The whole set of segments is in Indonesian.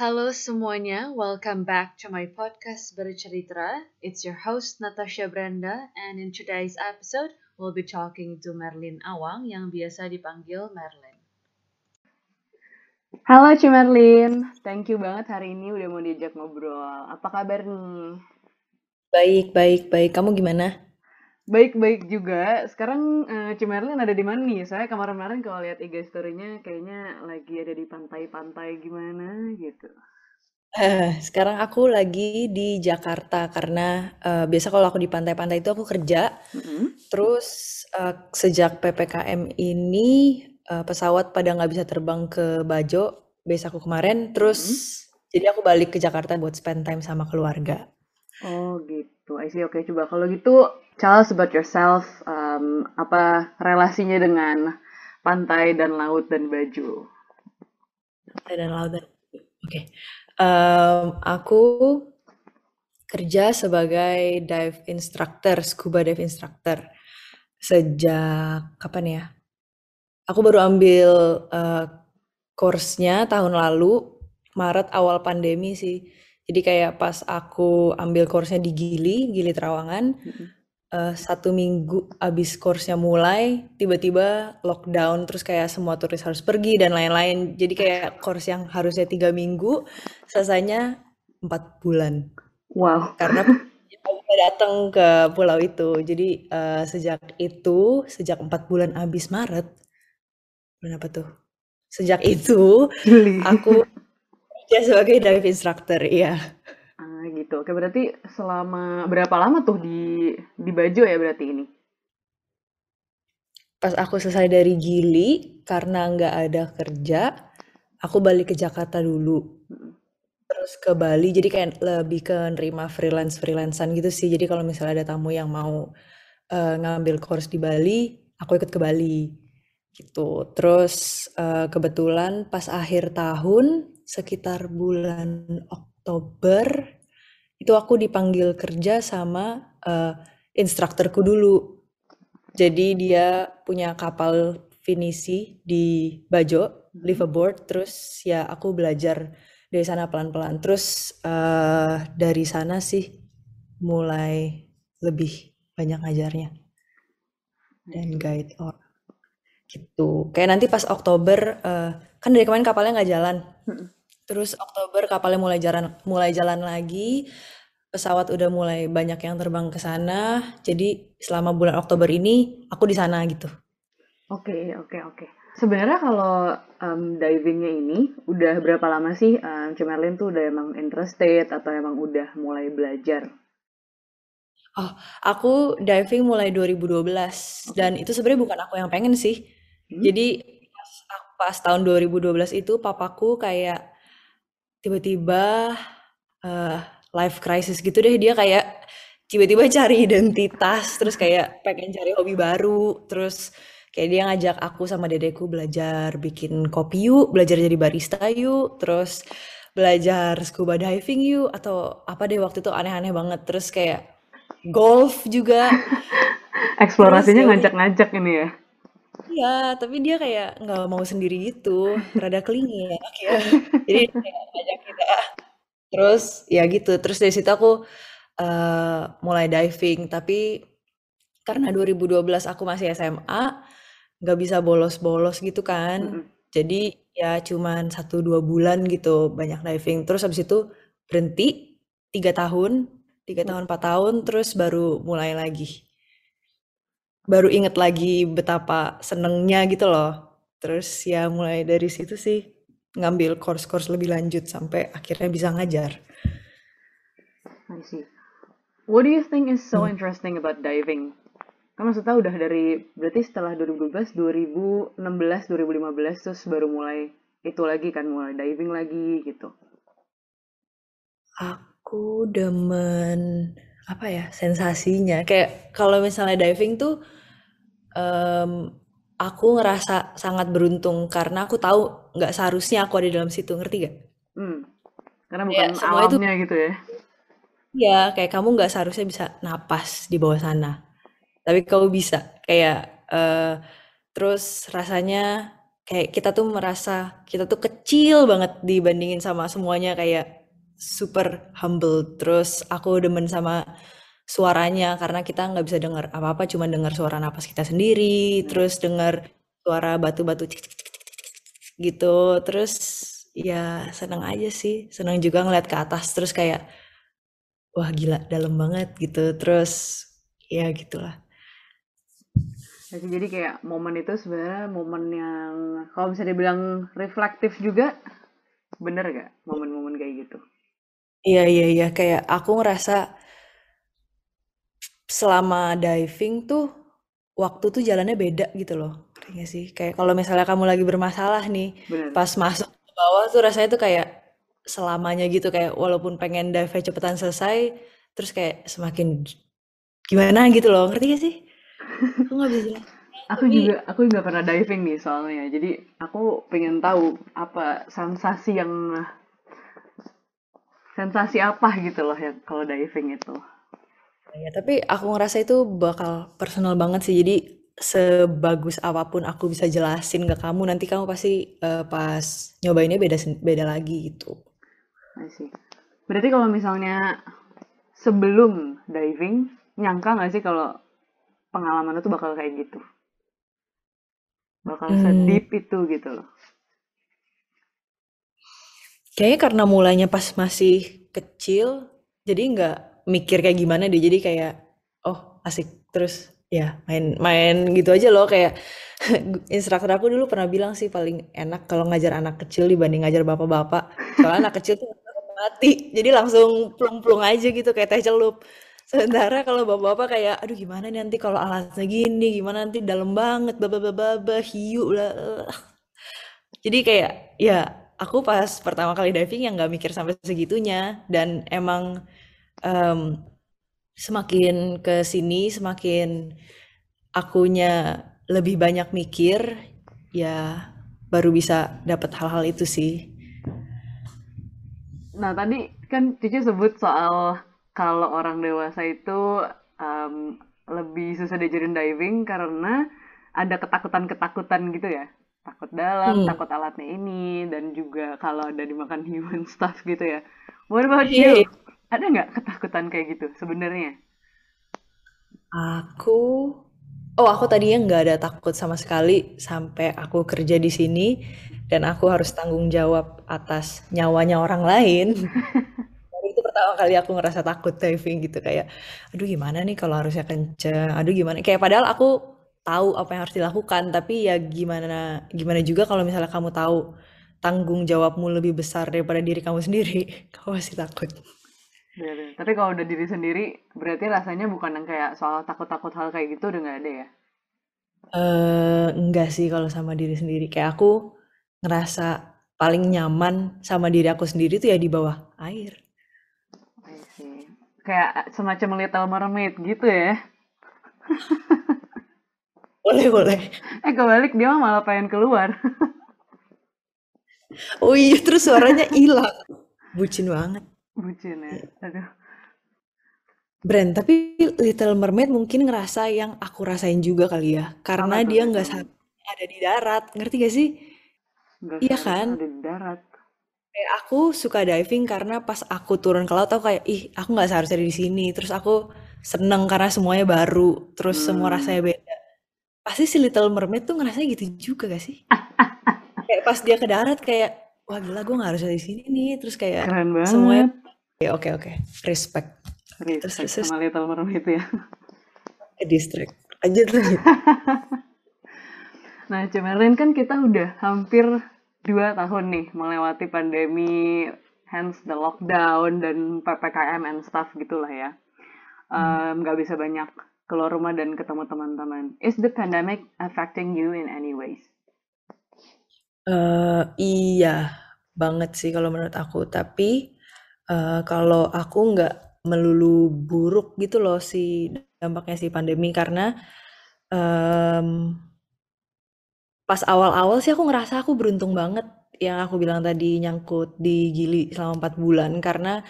Halo semuanya, welcome back to my podcast Bercerita. It's your host Natasha Brenda and in today's episode we'll be talking to Merlin Awang yang biasa dipanggil Merlin. Halo Ci Merlin, thank you banget hari ini udah mau diajak ngobrol. Apa kabar nih? Baik, baik, baik. Kamu gimana? Baik-baik juga. Sekarang uh, Ci Merlin ada di mana nih? Saya kemarin-kemarin kalau lihat IG story-nya kayaknya lagi ada di pantai-pantai gimana gitu. Eh, sekarang aku lagi di Jakarta karena uh, biasa kalau aku di pantai-pantai itu aku kerja. Mm-hmm. Terus uh, sejak PPKM ini uh, pesawat pada nggak bisa terbang ke Bajo, base aku kemarin. Terus mm-hmm. jadi aku balik ke Jakarta buat spend time sama keluarga. Oh gitu, I see. Oke, coba kalau gitu tell us about yourself. Um, apa relasinya dengan pantai dan laut dan baju? Pantai dan laut dan Oke, okay. um, aku kerja sebagai dive instructor, scuba dive instructor sejak kapan ya? Aku baru ambil uh, course-nya tahun lalu Maret awal pandemi sih. Jadi kayak pas aku ambil course-nya di Gili, Gili Terawangan. Mm -hmm uh, satu minggu abis course-nya mulai, tiba-tiba lockdown, terus kayak semua turis harus pergi dan lain-lain. Jadi kayak course yang harusnya tiga minggu, selesainya empat bulan. Wow. Karena aku datang ke pulau itu. Jadi uh, sejak itu, sejak empat bulan abis Maret, bulan apa tuh? Sejak itu, aku kerja sebagai dive instructor, iya gitu. Oke, berarti selama berapa lama tuh di di Bajo ya berarti ini? Pas aku selesai dari Gili, karena nggak ada kerja, aku balik ke Jakarta dulu. Terus ke Bali, jadi kayak lebih ke nerima freelance-freelancean gitu sih. Jadi kalau misalnya ada tamu yang mau uh, ngambil course di Bali, aku ikut ke Bali gitu. Terus uh, kebetulan pas akhir tahun sekitar bulan Oktober itu aku dipanggil kerja sama uh, instrukturku dulu. Jadi dia punya kapal finisi di Bajo, hmm. liveaboard. Terus ya aku belajar dari sana pelan-pelan. Terus uh, dari sana sih mulai lebih banyak ngajarnya dan guide orang gitu. Kayak nanti pas Oktober uh, kan dari kemarin kapalnya nggak jalan. Terus Oktober kapalnya mulai jalan mulai jalan lagi, pesawat udah mulai banyak yang terbang ke sana. Jadi selama bulan Oktober ini aku di sana gitu. Oke, oke, oke. Sebenarnya kalau um, divingnya ini udah berapa lama sih um, Cimerlin tuh udah emang interested atau emang udah mulai belajar? Oh, aku diving mulai 2012 okay. dan itu sebenarnya bukan aku yang pengen sih. Hmm? Jadi pas, pas tahun 2012 itu papaku kayak tiba-tiba uh, life crisis gitu deh dia kayak tiba-tiba cari identitas terus kayak pengen cari hobi baru terus kayak dia ngajak aku sama dedeku belajar bikin kopi yuk belajar jadi barista yuk terus belajar scuba diving yuk atau apa deh waktu itu aneh-aneh banget terus kayak golf juga. Eksplorasinya ya ngajak-ngajak ini ya Iya, tapi dia kayak nggak mau sendiri gitu, rada klingi ya. Jadi kayak ngajak kita. Terus ya gitu, terus dari situ aku uh, mulai diving. Tapi karena 2012 aku masih SMA, nggak bisa bolos-bolos gitu kan. Mm -hmm. Jadi ya cuman satu dua bulan gitu banyak diving. Terus habis itu berhenti tiga tahun, tiga tahun empat tahun, terus baru mulai lagi baru inget lagi betapa senengnya gitu loh. Terus ya mulai dari situ sih ngambil course-course lebih lanjut sampai akhirnya bisa ngajar. I see. What do you think is so hmm. interesting about diving? Kan maksudnya udah dari berarti setelah 2012, 2016, 2015 terus baru mulai itu lagi kan mulai diving lagi gitu. Aku demen apa ya sensasinya kayak kalau misalnya diving tuh um, aku ngerasa sangat beruntung karena aku tahu nggak seharusnya aku ada di dalam situ, ngerti gak? Hmm. Karena bukan ya, alamnya itu, gitu ya? Iya, kayak kamu nggak seharusnya bisa napas di bawah sana, tapi kamu bisa. Kayak uh, terus rasanya kayak kita tuh merasa kita tuh kecil banget dibandingin sama semuanya kayak super humble. Terus aku demen sama suaranya karena kita nggak bisa dengar apa-apa cuma dengar suara napas kita sendiri, terus dengar suara batu-batu gitu. Terus ya senang aja sih, senang juga ngeliat ke atas terus kayak wah gila dalam banget gitu. Terus ya gitulah. Jadi kayak momen itu sebenarnya momen yang kalau bisa dibilang reflektif juga, bener gak momen-momen kayak gitu? Iya iya iya, kayak aku ngerasa selama diving tuh waktu tuh jalannya beda gitu loh. Ngerti sih? Kayak kalau misalnya kamu lagi bermasalah nih, Bener. pas masuk ke bawah tuh rasanya tuh kayak selamanya gitu kayak walaupun pengen dive cepetan selesai, terus kayak semakin gimana gitu loh. Ngerti gak sih? Aku nggak bisa aku juga aku juga pernah diving nih soalnya. Jadi aku pengen tahu apa sensasi yang sensasi apa gitu loh yang kalau diving itu. Ya, tapi aku ngerasa itu bakal personal banget sih. Jadi sebagus apa pun aku bisa jelasin ke kamu, nanti kamu pasti uh, pas nyobainnya beda beda lagi gitu. sih. Berarti kalau misalnya sebelum diving, nyangka nggak sih kalau pengalaman itu bakal kayak gitu? Bakal hmm. sedip itu gitu loh. Kayaknya karena mulainya pas masih kecil, jadi nggak mikir kayak gimana deh. Jadi kayak, oh asik. Terus ya main main gitu aja loh. Kayak instruktur aku dulu pernah bilang sih paling enak kalau ngajar anak kecil dibanding ngajar bapak-bapak. Soalnya anak kecil tuh mati. Jadi langsung plung-plung aja gitu kayak teh celup. Sementara kalau bapak-bapak kayak aduh gimana nanti kalau alatnya gini? Gimana nanti? Dalam banget baba hiu lah. Jadi kayak ya aku pas pertama kali diving yang nggak mikir sampai segitunya dan emang um, semakin ke sini semakin akunya lebih banyak mikir ya baru bisa dapat hal-hal itu sih. Nah tadi kan Cici sebut soal kalau orang dewasa itu um, lebih susah diajarin diving karena ada ketakutan-ketakutan gitu ya takut dalam, hmm. takut alatnya ini, dan juga kalau ada dimakan human stuff gitu ya. What about you? Iya. Ada nggak ketakutan kayak gitu sebenarnya? Aku, oh aku tadinya nggak ada takut sama sekali sampai aku kerja di sini dan aku harus tanggung jawab atas nyawanya orang lain. itu pertama kali aku ngerasa takut diving gitu kayak, aduh gimana nih kalau harusnya kenceng, aduh gimana, kayak padahal aku tahu apa yang harus dilakukan, tapi ya gimana gimana juga kalau misalnya kamu tahu tanggung jawabmu lebih besar daripada diri kamu sendiri, kamu pasti takut. Iya, Tapi kalau udah diri sendiri, berarti rasanya bukan yang kayak soal takut-takut hal kayak gitu udah nggak ada ya? Eh, enggak sih kalau sama diri sendiri. Kayak aku ngerasa paling nyaman sama diri aku sendiri tuh ya di bawah air. sih. Kayak semacam Little Mermaid gitu ya? boleh, boleh. Eh kebalik dia malah pengen keluar. oh iya, terus suaranya hilang. Bucin banget. Bucin ya, aduh. Brand, tapi Little Mermaid mungkin ngerasa yang aku rasain juga kali ya, karena dia nggak ada di darat, ngerti gak sih? Gak iya kan? Ada di darat. Kayak aku suka diving karena pas aku turun ke laut aku kayak ih aku nggak seharusnya di sini. Terus aku seneng karena semuanya baru. Terus hmm. semua rasanya beda. Pasti si Little Mermaid tuh ngerasanya gitu juga gak sih? kayak pas dia ke darat kayak wah gila gue gak harus di sini nih. Terus kayak Keren banget. semuanya Oke oke oke. Respect. Respect terus, sama Little Mermaid itu ya. Ke distrik. Aja tuh. nah, Cemerlin kan kita udah hampir dua tahun nih melewati pandemi, hence the lockdown dan ppkm and stuff gitulah ya. Um, gak bisa banyak keluar rumah dan ketemu teman-teman. Is the pandemic affecting you in any ways? Uh, iya banget sih kalau menurut aku. Tapi Uh, kalau aku nggak melulu buruk gitu loh si dampaknya si pandemi karena um, pas awal-awal sih aku ngerasa aku beruntung banget yang aku bilang tadi nyangkut di Gili selama empat bulan karena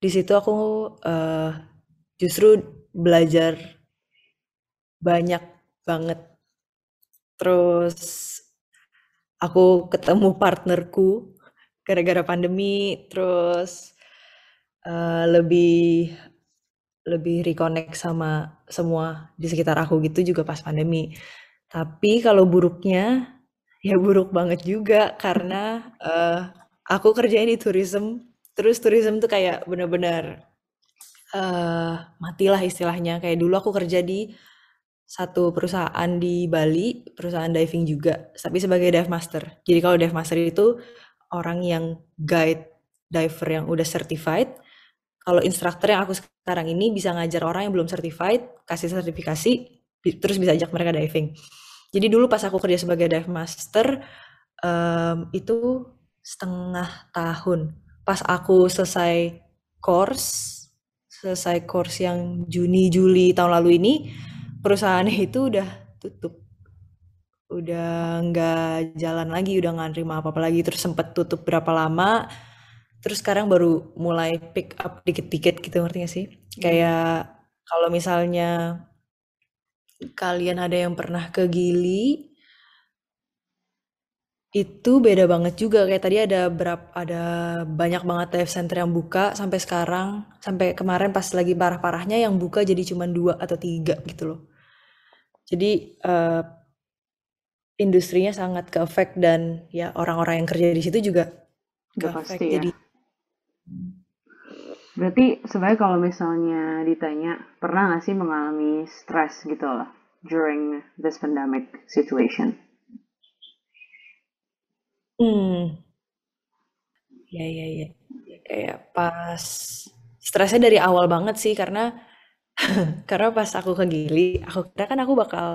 di situ aku uh, justru belajar banyak banget terus aku ketemu partnerku gara-gara pandemi, terus uh, lebih lebih reconnect sama semua di sekitar aku gitu juga pas pandemi. Tapi kalau buruknya, ya buruk banget juga karena uh, aku kerjain di tourism, terus tourism tuh kayak bener-bener uh, matilah istilahnya. Kayak dulu aku kerja di satu perusahaan di Bali, perusahaan diving juga, tapi sebagai dive master. Jadi kalau dive master itu orang yang guide diver yang udah certified. Kalau instruktur yang aku sekarang ini bisa ngajar orang yang belum certified, kasih sertifikasi, terus bisa ajak mereka diving. Jadi dulu pas aku kerja sebagai dive master, um, itu setengah tahun. Pas aku selesai course, selesai course yang Juni Juli tahun lalu ini, perusahaannya itu udah tutup. Udah nggak jalan lagi udah nggak nerima apa apa lagi. Terus sempet tutup berapa lama terus sekarang baru mulai pick up dikit-dikit gitu ngerti gak sih? Hmm. kayak kalau misalnya kalian ada yang pernah ke Gili itu beda banget juga. Kayak tadi ada berapa ada banyak banget dive center yang buka sampai sekarang. Sampai kemarin pas lagi parah-parahnya yang buka jadi cuma dua atau tiga gitu loh jadi uh, industrinya sangat ke efek dan ya orang-orang yang kerja di situ juga ke efek. Ya. Jadi Berarti sebenarnya kalau misalnya ditanya pernah nggak sih mengalami stres gitu loh during this pandemic situation? Hmm. Ya ya ya. Kayak pas stresnya dari awal banget sih karena Karena pas aku ke Gili, aku kira kan aku bakal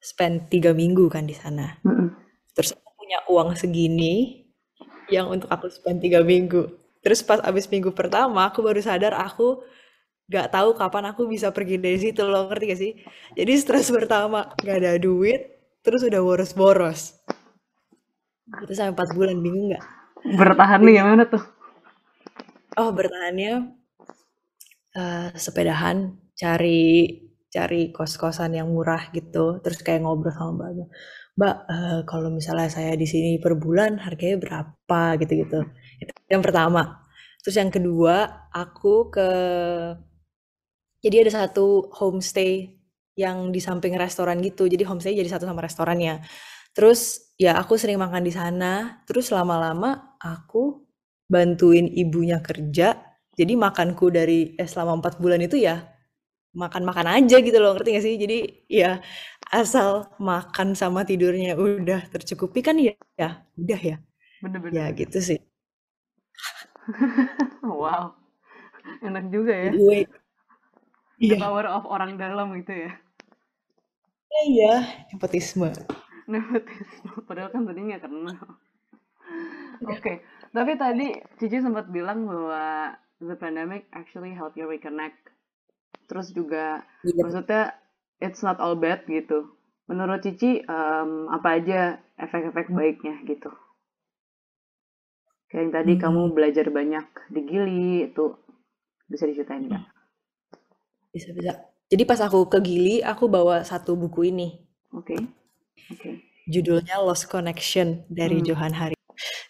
spend tiga minggu kan di sana. Mm-mm. Terus aku punya uang segini yang untuk aku spend tiga minggu. Terus pas abis minggu pertama, aku baru sadar aku gak tahu kapan aku bisa pergi dari situ loh, ngerti gak sih? Jadi stres pertama, gak ada duit, terus udah boros-boros. Itu sampai 4 bulan, bingung gak? Bertahan nih gimana tuh? Oh, bertahannya uh, sepedahan cari cari kos-kosan yang murah gitu terus kayak ngobrol sama mbaknya mbak uh, kalau misalnya saya di sini per bulan harganya berapa? gitu-gitu. Itu yang pertama. Terus yang kedua aku ke jadi ada satu homestay yang di samping restoran gitu jadi homestay jadi satu sama restorannya. Terus ya aku sering makan di sana terus lama-lama aku bantuin ibunya kerja jadi makanku dari eh, selama empat bulan itu ya makan-makan aja gitu loh, ngerti gak sih? Jadi ya asal makan sama tidurnya udah tercukupi kan ya, ya udah ya. Bener-bener. Ya gitu sih. wow, enak juga ya. Gue, The iya. power of orang dalam gitu ya. Iya, iya, nepotisme. Nepotisme, padahal kan tadi nggak kenal. Oke, okay. tapi tadi Cici sempat bilang bahwa the pandemic actually help you reconnect terus juga yeah. maksudnya it's not all bad gitu menurut Cici um, apa aja efek-efek baiknya gitu kayak yang tadi hmm. kamu belajar banyak di Gili itu bisa diceritain nggak bisa bisa jadi pas aku ke Gili aku bawa satu buku ini oke okay. oke okay. judulnya Lost Connection dari hmm. Johan Hari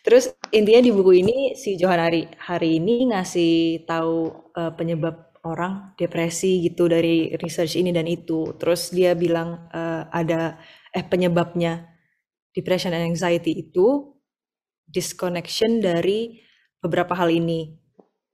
terus intinya di buku ini si Johan Hari hari ini ngasih tahu uh, penyebab orang depresi gitu dari research ini dan itu. Terus dia bilang uh, ada eh penyebabnya depression and anxiety itu disconnection dari beberapa hal ini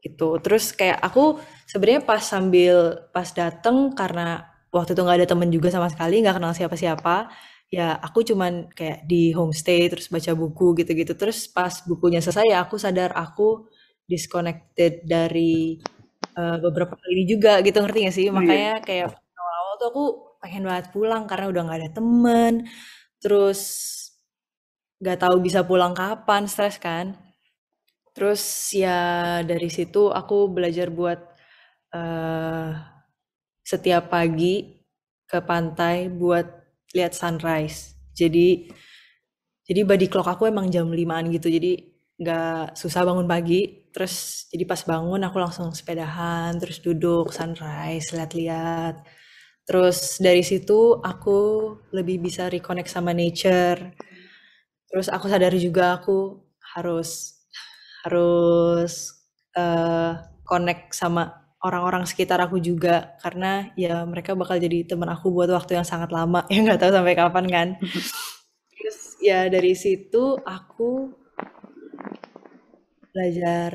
gitu. Terus kayak aku sebenarnya pas sambil pas dateng karena waktu itu nggak ada temen juga sama sekali, nggak kenal siapa-siapa. Ya aku cuman kayak di homestay terus baca buku gitu-gitu. Terus pas bukunya selesai ya aku sadar aku disconnected dari uh, beberapa kali juga gitu ngerti gak sih? Iya. Makanya kayak awal-awal tuh aku pengen banget pulang karena udah nggak ada temen, terus nggak tahu bisa pulang kapan, stres kan. Terus ya dari situ aku belajar buat uh, setiap pagi ke pantai buat lihat sunrise. Jadi jadi body clock aku emang jam limaan gitu. Jadi nggak susah bangun pagi terus jadi pas bangun aku langsung sepedahan terus duduk sunrise lihat-lihat terus dari situ aku lebih bisa reconnect sama nature. Terus aku sadari juga aku harus harus uh, connect sama orang-orang sekitar aku juga. Karena ya mereka bakal jadi teman aku buat waktu yang sangat lama. Ya nggak tahu sampai kapan kan. Terus ya dari situ aku belajar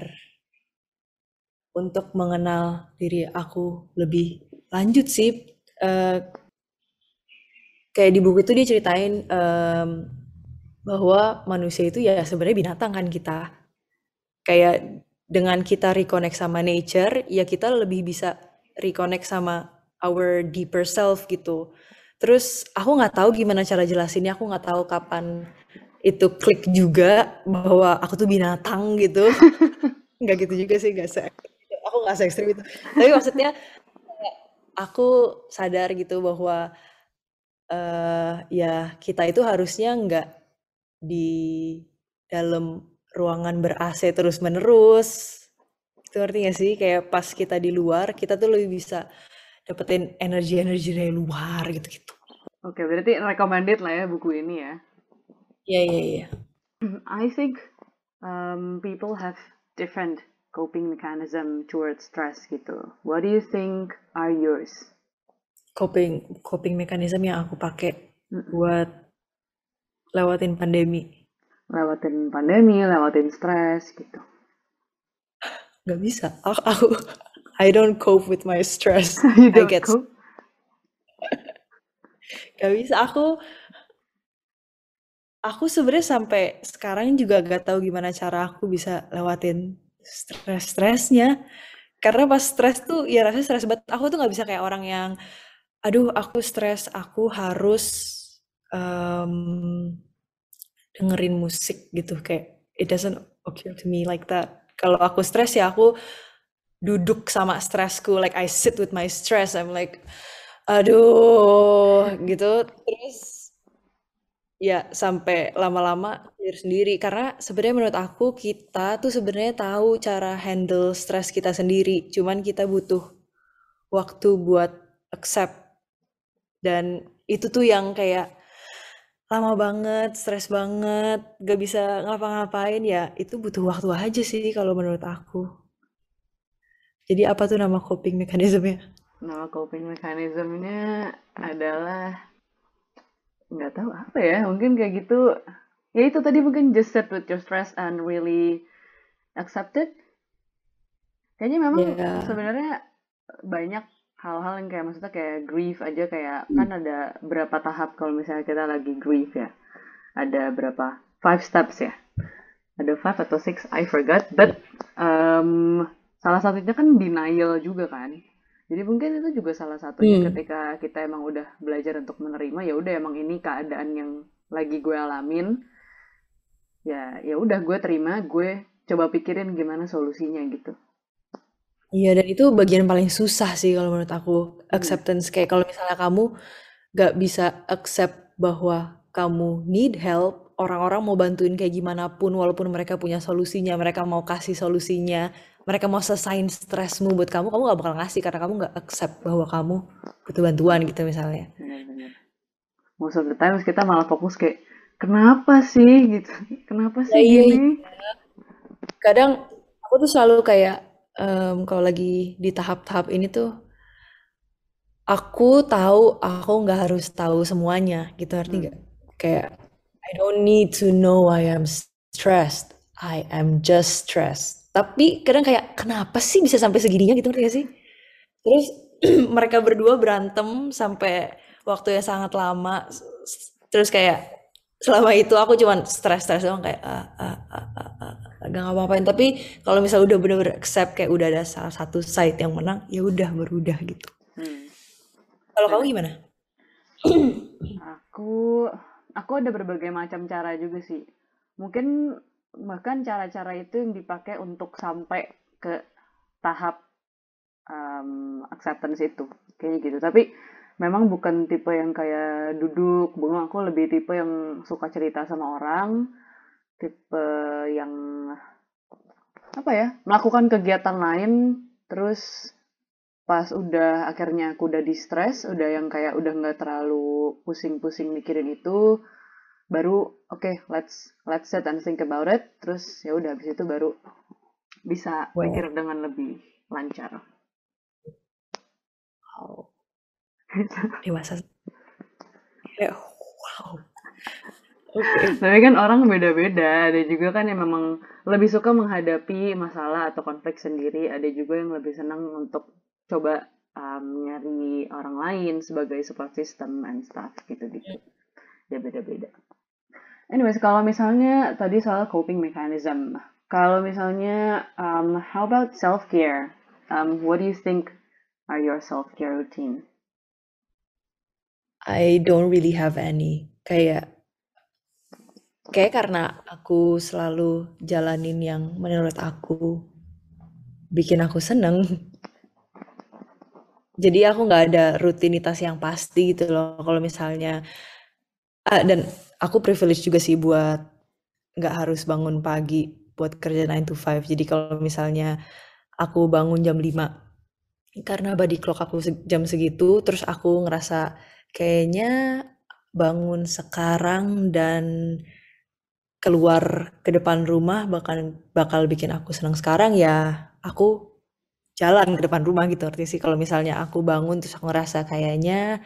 untuk mengenal diri aku lebih lanjut sih uh, kayak di buku itu dia ceritain um, bahwa manusia itu ya sebenarnya binatang kan kita kayak dengan kita reconnect sama nature, ya kita lebih bisa reconnect sama our deeper self gitu. Terus aku nggak tahu gimana cara jelasinnya, aku nggak tahu kapan itu klik juga bahwa aku tuh binatang gitu. nggak gitu juga sih, nggak se aku nggak se ekstrim itu. Tapi maksudnya aku sadar gitu bahwa uh, ya kita itu harusnya nggak di dalam ruangan ber-AC terus-menerus. Itu ngerti gak sih? Kayak pas kita di luar, kita tuh lebih bisa dapetin energi-energi dari luar gitu-gitu. Oke, berarti recommended lah ya buku ini ya. Iya, iya, iya. I think um, people have different coping mechanism towards stress gitu. What do you think are yours? Coping coping mechanism yang aku pakai buat lewatin pandemi lewatin pandemi, lewatin stres gitu? Gak bisa. Aku, aku I don't cope with my stress. you don't I get cope? gak bisa. Aku aku sebenarnya sampai sekarang juga gak tahu gimana cara aku bisa lewatin stres-stresnya. Karena pas stres tuh ya rasanya stres banget. Aku tuh gak bisa kayak orang yang aduh aku stres, aku harus um, dengerin musik gitu kayak it doesn't occur to me like that. Kalau aku stres ya aku duduk sama stresku like I sit with my stress I'm like aduh gitu terus ya sampai lama-lama sendiri karena sebenarnya menurut aku kita tuh sebenarnya tahu cara handle stres kita sendiri cuman kita butuh waktu buat accept dan itu tuh yang kayak lama banget, stres banget, gak bisa ngapa-ngapain ya itu butuh waktu aja sih kalau menurut aku. Jadi apa tuh nama coping mechanismnya? Nama coping mechanismnya adalah nggak tahu apa ya, mungkin kayak gitu. Ya itu tadi mungkin just sit with your stress and really accept it. Kayaknya memang yeah. sebenarnya banyak hal-hal yang kayak maksudnya kayak grief aja kayak hmm. kan ada berapa tahap kalau misalnya kita lagi grief ya ada berapa five steps ya ada five atau six I forgot but um, salah satunya kan denial juga kan jadi mungkin itu juga salah satunya hmm. ketika kita emang udah belajar untuk menerima ya udah emang ini keadaan yang lagi gue alamin ya ya udah gue terima gue coba pikirin gimana solusinya gitu Iya, dan itu bagian paling susah sih kalau menurut aku, hmm. acceptance. Kayak kalau misalnya kamu gak bisa accept bahwa kamu need help, orang-orang mau bantuin kayak gimana pun, walaupun mereka punya solusinya, mereka mau kasih solusinya, mereka mau selesaiin stresmu buat kamu, kamu gak bakal ngasih karena kamu gak accept bahwa kamu butuh bantuan gitu misalnya. Benar-benar. Most of the times kita malah fokus kayak, kenapa sih gitu? Kenapa sih ya, gini? Iya. Kadang aku tuh selalu kayak um, kalau lagi di tahap-tahap ini tuh aku tahu aku nggak harus tahu semuanya gitu arti hmm. kayak I don't need to know I am stressed. I am just stressed. Tapi kadang kayak kenapa sih bisa sampai segininya gitu ngerti gak sih? Terus mereka berdua berantem sampai waktu yang sangat lama. Terus kayak selama itu aku cuman stres-stres doang kayak ah, ah, ah, ah, ah, gak ngapa-ngapain. Tapi kalau misalnya udah bener-bener accept kayak udah ada salah satu side yang menang ya udah berudah gitu. Hmm. kalau kamu gimana? Aku aku ada berbagai macam cara juga sih. Mungkin bahkan cara-cara itu yang dipakai untuk sampai ke tahap um, acceptance itu kayaknya gitu. Tapi memang bukan tipe yang kayak duduk bunga aku lebih tipe yang suka cerita sama orang tipe yang apa ya melakukan kegiatan lain terus pas udah akhirnya aku udah di stres udah yang kayak udah nggak terlalu pusing-pusing mikirin itu baru oke okay, let's let's sit and think about it terus ya udah habis itu baru bisa wow. pikir dengan lebih lancar wow dewasa ya wow Okay. Tapi kan orang beda-beda. Ada juga kan yang memang lebih suka menghadapi masalah atau konflik sendiri. Ada juga yang lebih senang untuk coba um, nyari orang lain sebagai support system and stuff gitu-gitu. Ya beda-beda. Anyways, kalau misalnya tadi soal coping mechanism. Kalau misalnya, um, how about self-care? Um, what do you think are your self-care routine? I don't really have any. Kayak Kayak karena aku selalu jalanin yang menurut aku bikin aku seneng. Jadi aku nggak ada rutinitas yang pasti gitu loh. Kalau misalnya uh, dan aku privilege juga sih buat nggak harus bangun pagi buat kerja 9 to 5. Jadi kalau misalnya aku bangun jam 5 karena body clock aku jam segitu, terus aku ngerasa kayaknya bangun sekarang dan keluar ke depan rumah bakal bakal bikin aku senang sekarang ya aku jalan ke depan rumah gitu. Artinya sih kalau misalnya aku bangun terus aku ngerasa kayaknya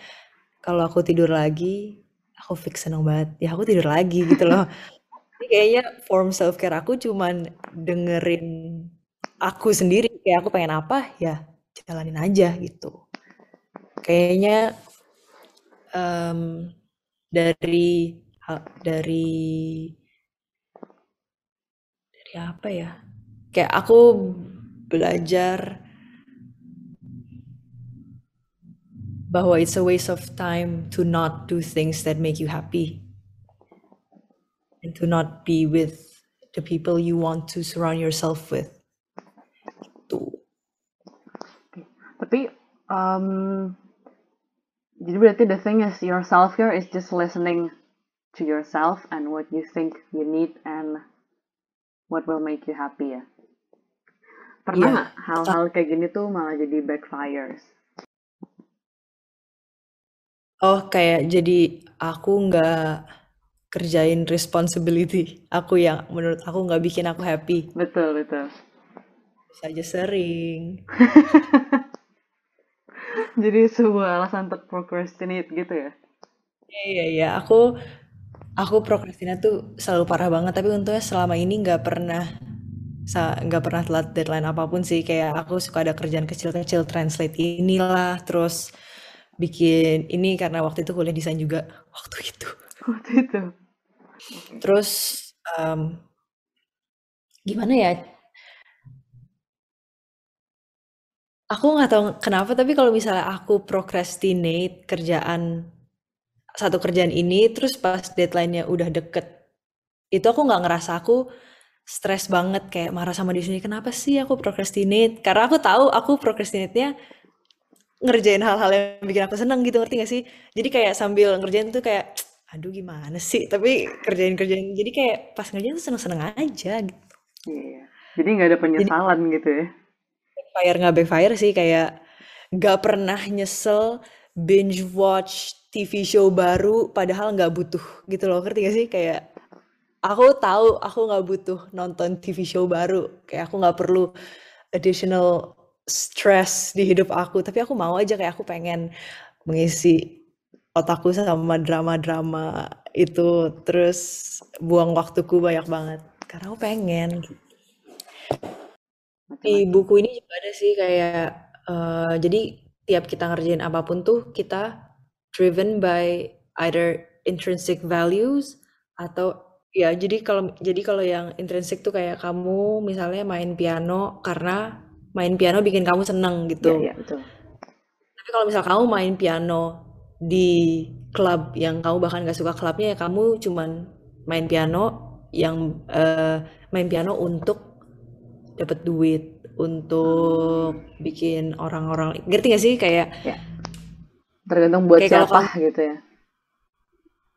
kalau aku tidur lagi aku fix senang banget. Ya aku tidur lagi gitu loh. Jadi kayaknya form self care aku cuman dengerin aku sendiri kayak aku pengen apa ya jalanin aja gitu. Kayaknya um, dari dari dari apa ya? Kayak aku belajar bahwa it's a waste of time to not do things that make you happy and to not be with the people you want to surround yourself with. Tuh. Tapi um, jadi berarti the thing is your self care is just listening to yourself and what you think you need and what will make you happy ya pernah yeah. hal-hal kayak gini tuh malah jadi backfires. Oh kayak jadi aku nggak kerjain responsibility aku yang menurut aku nggak bikin aku happy. Betul betul. Saja sering. Jadi sebuah alasan untuk procrastinate gitu ya? Iya iya iya. Aku Aku prokrastina tuh selalu parah banget, tapi untungnya selama ini nggak pernah nggak pernah telat deadline apa pun sih. Kayak aku suka ada kerjaan kecil-kecil translate inilah, terus bikin ini karena waktu itu kuliah desain juga waktu itu. Waktu itu. Terus um, gimana ya? Aku nggak tahu kenapa, tapi kalau misalnya aku procrastinate kerjaan satu kerjaan ini terus pas deadline-nya udah deket itu aku nggak ngerasa aku stres banget kayak marah sama diri sendiri kenapa sih aku procrastinate? Karena aku tahu aku procrastinate-nya ngerjain hal-hal yang bikin aku seneng gitu ngerti gak sih? Jadi kayak sambil ngerjain tuh kayak aduh gimana sih? Tapi kerjain kerjain jadi kayak pas ngerjain tuh seneng-seneng aja gitu. Iya jadi nggak ada penyesalan jadi, gitu ya? Backfire nggak backfire sih kayak nggak pernah nyesel binge watch TV show baru padahal nggak butuh gitu loh ngerti gak sih? Kayak aku tahu aku nggak butuh nonton TV show baru. Kayak aku nggak perlu additional stress di hidup aku. Tapi aku mau aja kayak aku pengen mengisi otakku sama drama-drama itu. Terus buang waktuku banyak banget. Karena aku pengen. Di buku ini juga ada sih kayak uh, jadi tiap kita ngerjain apa pun tuh kita driven by either intrinsic values atau ya jadi kalau jadi kalau yang intrinsic tuh kayak kamu misalnya main piano karena main piano bikin kamu seneng gitu. Iya, iya betul. Tapi kalau misal kamu main piano di klub yang kamu bahkan gak suka klubnya ya kamu cuman main piano yang uh, main piano untuk dapat duit untuk bikin orang-orang ngerti gak sih kayak ya tergantung buat kayak siapa kamu, gitu ya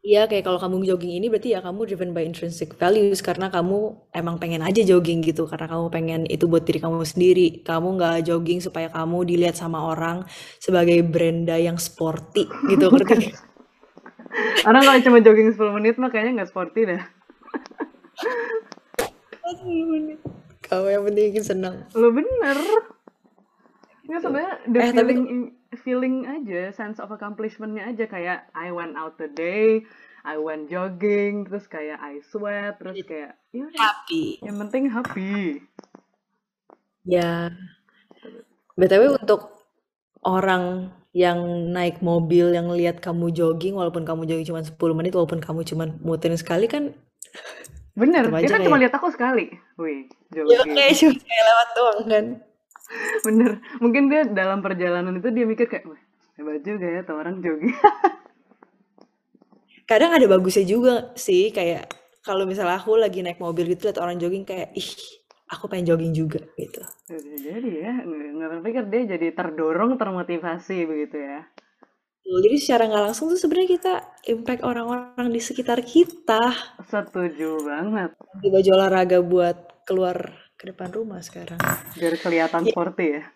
Iya kayak kalau kamu jogging ini berarti ya kamu driven by intrinsic values karena kamu emang pengen aja jogging gitu karena kamu pengen itu buat diri kamu sendiri kamu nggak jogging supaya kamu dilihat sama orang sebagai Brenda yang sporty gitu ngerti Orang kalau cuma jogging 10 menit mah kayaknya nggak sporty dah. Kau yang penting senang. Lo bener. Nggak sebenarnya the Eh, tapi- feeling aja, sense of accomplishment-nya aja kayak I went out today, I went jogging, terus kayak I sweat, terus kayak ya Happy. yang penting happy. Ya. BTW untuk orang yang naik mobil yang lihat kamu jogging walaupun kamu jogging cuma 10 menit walaupun kamu cuma muterin sekali kan Bener, dia kan cuma lihat aku sekali. Wih, ya jogging. kayak cuma kayak lewat doang kan. Bener, mungkin dia dalam perjalanan itu dia mikir kayak, hebat juga ya tuh orang jogging. Kadang ada bagusnya juga sih kayak kalau misalnya aku lagi naik mobil gitu lihat orang jogging kayak ih aku pengen jogging juga gitu. Jadi ya, nggak terpikir dia jadi terdorong, termotivasi begitu ya. Jadi secara nggak langsung tuh sebenarnya kita impact orang-orang di sekitar kita. Setuju banget. Ganti baju olahraga buat keluar ke depan rumah sekarang. Biar kelihatan sporty ya.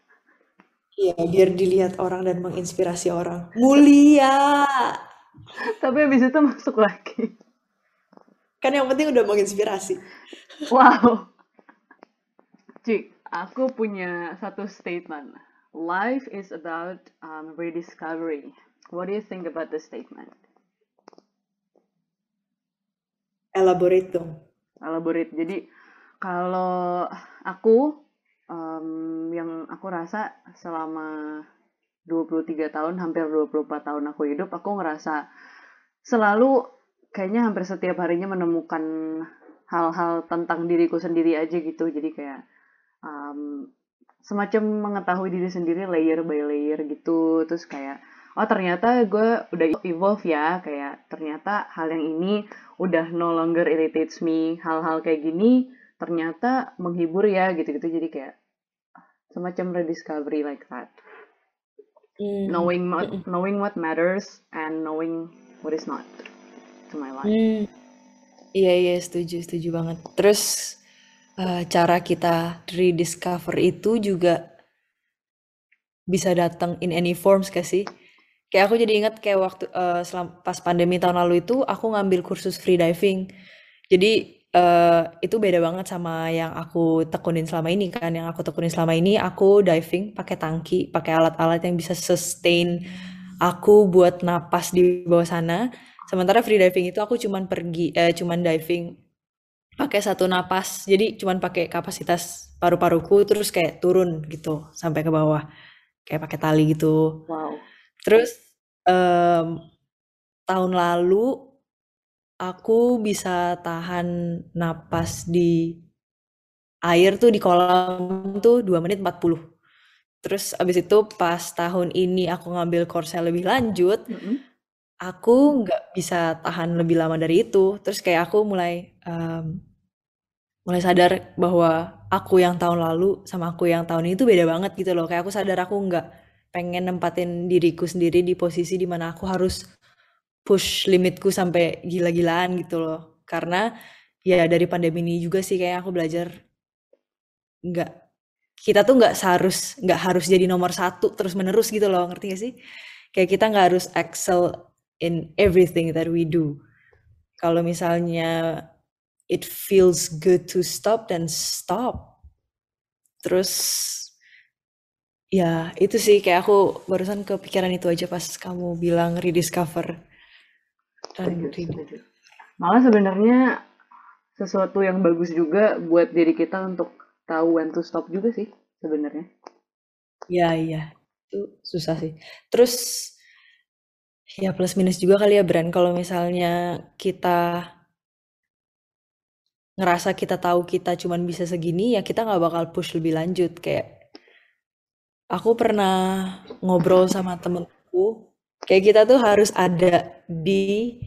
Iya, biar dilihat orang dan menginspirasi orang. Mulia. Tapi habis itu masuk lagi. Kan yang penting udah menginspirasi. Wow. Cik, aku punya satu statement. Life is about um, rediscovery. What do you think about the statement? Elaborate dong. Elaborate. Jadi kalau aku um, yang aku rasa selama 23 tahun, hampir 24 tahun aku hidup, aku ngerasa selalu kayaknya hampir setiap harinya menemukan hal-hal tentang diriku sendiri aja gitu. Jadi kayak um, semacam mengetahui diri sendiri layer by layer gitu. Terus kayak oh ternyata gue udah evolve ya kayak ternyata hal yang ini udah no longer irritates me hal-hal kayak gini ternyata menghibur ya gitu-gitu jadi kayak semacam rediscovery like that Hmm. knowing what, knowing what matters and knowing what is not to my life Hmm. Iya, iya, setuju, setuju banget. Terus eh, cara kita rediscover itu juga bisa datang in any forms gak sih? Kayak aku jadi ingat kayak waktu eh, selam- pas pandemi tahun lalu itu aku ngambil kursus free diving. Jadi eh, itu beda banget sama yang aku tekunin selama ini kan. Yang aku tekunin selama ini aku diving pakai tangki, pakai alat-alat yang bisa sustain aku buat napas di bawah sana. Sementara free diving itu aku cuman pergi eh cuman diving pakai satu napas. Jadi cuman pakai kapasitas paru-paruku terus kayak turun gitu sampai ke bawah. Kayak pakai tali gitu. wow Terus em, tahun lalu aku bisa tahan napas di air tuh di kolam tuh 2 menit 40. Terus abis itu pas tahun ini aku ngambil course lebih lanjut, Mm-mm. aku nggak bisa tahan lebih lama dari itu. Terus kayak aku mulai em, mulai sadar bahwa aku yang tahun lalu sama aku yang tahun ini tuh beda banget gitu loh. Kayak aku sadar aku nggak pengen nempatin diriku sendiri di posisi di mana aku harus push limitku sampai gila-gilaan gitu loh. Karena ya dari pandemi ini juga sih kayak aku belajar nggak kita tuh nggak seharus nggak harus jadi nomor satu terus menerus gitu loh ngerti gak sih? Kayak kita nggak harus excel in everything that we do. Kalau misalnya it feels good to stop then stop. Terus ya itu sih kayak aku barusan kepikiran itu aja pas kamu bilang rediscover Setuju, setuju. Malah sebenarnya sesuatu yang bagus juga buat diri kita untuk tahu when to stop juga sih sebenarnya. ya iya. Itu susah sih. Terus ya plus minus juga kali ya Bran kalau misalnya kita ngerasa kita tahu kita cuman bisa segini ya kita nggak bakal push lebih lanjut. Kayak aku pernah ngobrol sama temenku kayak kita tuh harus ada di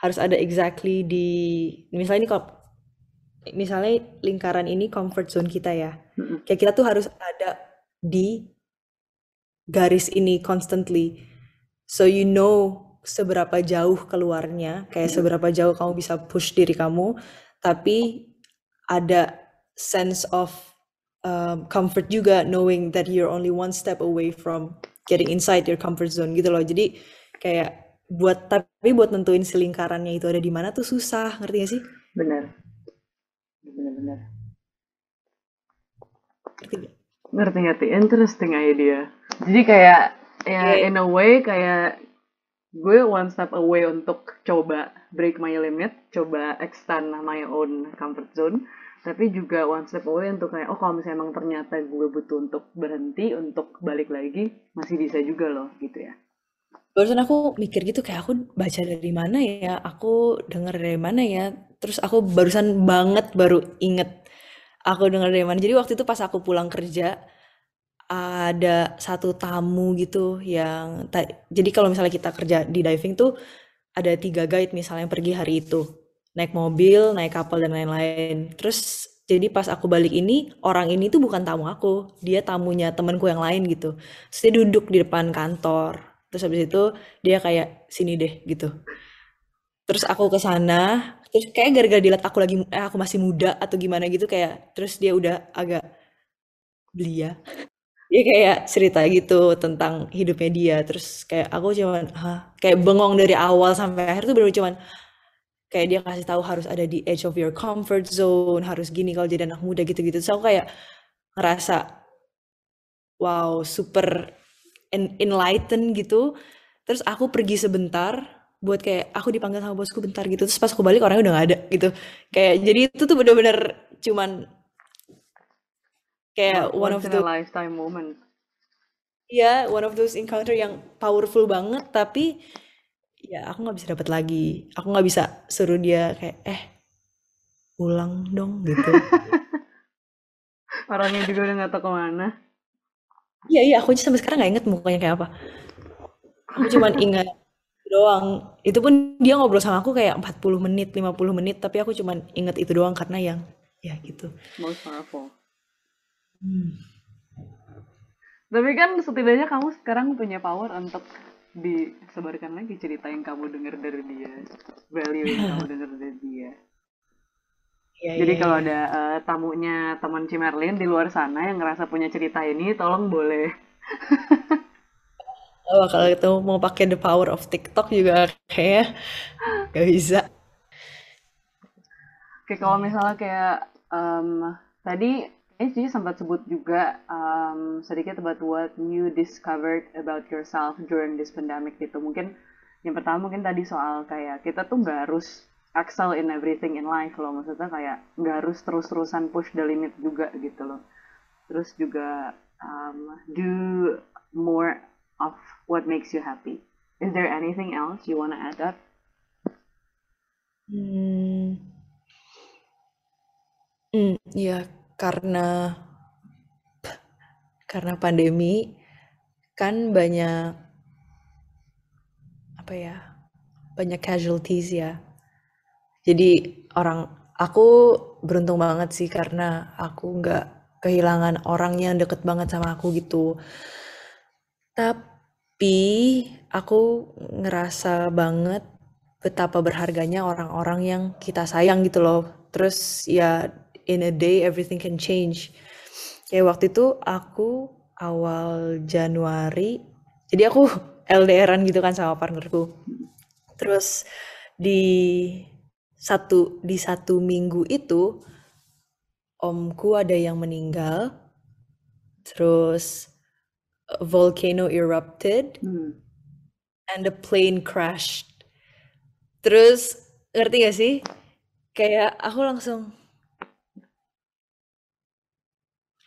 harus ada exactly di misalnya ini kok misalnya lingkaran ini comfort zone kita ya. Kayak kita tuh harus ada di garis ini constantly. So you know seberapa jauh keluarnya kayak seberapa jauh kamu bisa push diri kamu tapi ada sense of um, comfort juga knowing that you're only one step away from getting inside your comfort zone gitu loh. Jadi kayak buat tapi buat nentuin si lingkarannya itu ada di mana tuh susah ngerti gak sih? Benar. Benar-benar. Ngerti gak? ngerti ngerti. Interesting idea. Jadi kayak ya Iya. in a way kayak gue one step away untuk coba break my limit coba extend my own comfort zone tapi juga one step away untuk kayak oh kalau misalnya emang ternyata gue butuh untuk berhenti untuk balik lagi masih bisa juga loh gitu ya. Barusan aku mikir gitu kayak aku baca dari mana ya aku denger dari mana ya. Terus aku barusan banget baru inget aku denger dari mana. Jadi waktu itu pas aku pulang kerja ada satu tamu gitu yang jadi kalau misalnya kita kerja di diving tuh ada tiga guide misalnya yang pergi hari itu naik mobil naik kapal dan lain-lain. Terus jadi pas aku balik ini orang ini tuh bukan tamu aku. Dia tamunya temanku yang lain gitu. Terus dia duduk di depan kantor. Terus habis itu dia kayak sini deh gitu. Terus aku ke sana. Terus kayak gara-gara dilihat aku lagi eh, aku masih muda atau gimana gitu kayak terus dia udah agak belia. Dia kayak cerita gitu tentang hidupnya dia. Terus kayak aku cuman hah? Kayak bengong dari awal sampai akhir tuh bener cuman kayak dia kasih tahu harus ada di edge of your comfort zone harus gini kalau jadi anak muda gitu-gitu. Terus aku kayak ngerasa wow super en- enlightened gitu. Terus aku pergi sebentar buat kayak aku dipanggil sama bosku bentar gitu. Terus pas aku balik orangnya udah gak ada gitu. Kayak jadi itu tuh bener-bener cuman kayak one of the lifetime moment. Ya one of those encounter yang powerful banget tapi ya aku nggak bisa dapat lagi. Aku nggak bisa suruh dia kayak eh pulang dong gitu. Orangnya juga udah nggak tahu ke mana. Iya iya aku aja sampai sekarang nggak inget mukanya kayak apa. Aku cuman ingat doang. Itu pun dia ngobrol sama aku kayak 40 menit 50 menit tapi aku cuman inget itu doang karena yang ya gitu. Most powerful. Hmm. Tapi kan setidaknya kamu sekarang punya power untuk disebarkan lagi cerita yang kamu dengar dari dia, value yang kamu dengar dari dia. Iya, Jadi iya, kalau iya. ada eh, tamunya teman Cimerlin di luar sana yang ngerasa punya cerita ini, tolong boleh. Oh, kalau itu mau pakai the power of TikTok juga kayak gak bisa. Oke, kalau misalnya kayak em, tadi eh sih sempat sebut juga em, sedikit about what you discovered about yourself during this pandemic gitu. Mungkin yang pertama mungkin tadi soal kayak kita tuh nggak harus excel in everything in life loh. Maksudnya kayak nggak harus terus-terusan push the limit juga gitu loh. Terus juga um, do more of what makes you happy. Is there anything else you wanna add up? Hmm, hmm, ya karena karena pandemi kan banyak apa ya banyak casualties ya. Jadi orang aku beruntung banget sih karena aku nggak kehilangan orang yang deket banget sama aku gitu. Tapi aku ngerasa banget betapa berharganya orang-orang yang kita sayang gitu loh. Terus ya in a day everything can change. Kayak waktu itu aku awal Januari, jadi aku LDRan gitu kan sama partnerku. Terus di satu di satu minggu itu omku ada yang meninggal, terus a volcano erupted Hmm. and the plane crashed. Terus ngerti gak sih? Kayak aku langsung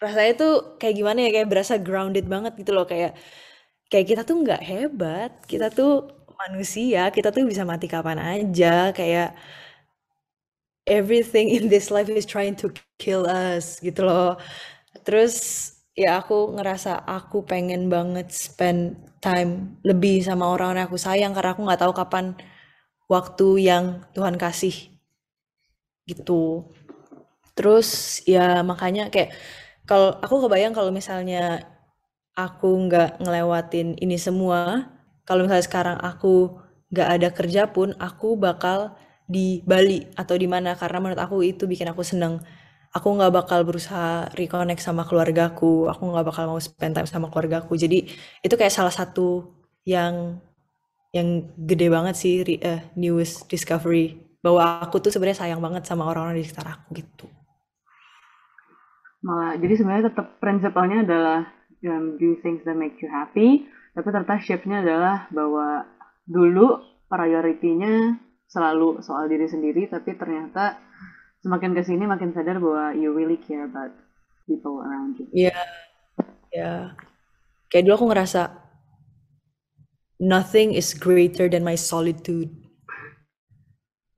rasanya tuh kayak gimana ya kayak berasa grounded banget gitu loh kayak kayak kita tuh nggak hebat kita tuh manusia kita tuh bisa mati kapan aja kayak everything in this life is trying to kill us gitu loh. Terus ya aku ngerasa aku pengen banget spend time lebih sama orang-orang yang aku sayang karena aku nggak tahu kapan waktu yang Tuhan kasih gitu. Terus ya makanya kayak kalau aku kebayang kalau misalnya aku nggak ngelewatin ini semua, kalau misalnya sekarang aku nggak ada kerja pun, aku bakal di Bali atau di mana karena menurut aku itu bikin aku seneng. Aku nggak bakal berusaha reconnect sama keluargaku, aku nggak bakal mau spend time sama keluargaku. Jadi itu kayak salah satu yang yang gede banget sih uh, newest discovery bahwa aku tuh sebenarnya sayang banget sama orang-orang di sekitar aku gitu. Malah jadi sebenarnya tetap prinsipalnya adalah um, do things that make you happy, tapi ternyata shiftnya adalah bahwa dulu prioritinya selalu soal diri sendiri, tapi ternyata semakin ke sini makin sadar bahwa you really care about people around you. Iya, yeah. ya. Yeah. Kayak dulu aku ngerasa nothing is greater than my solitude.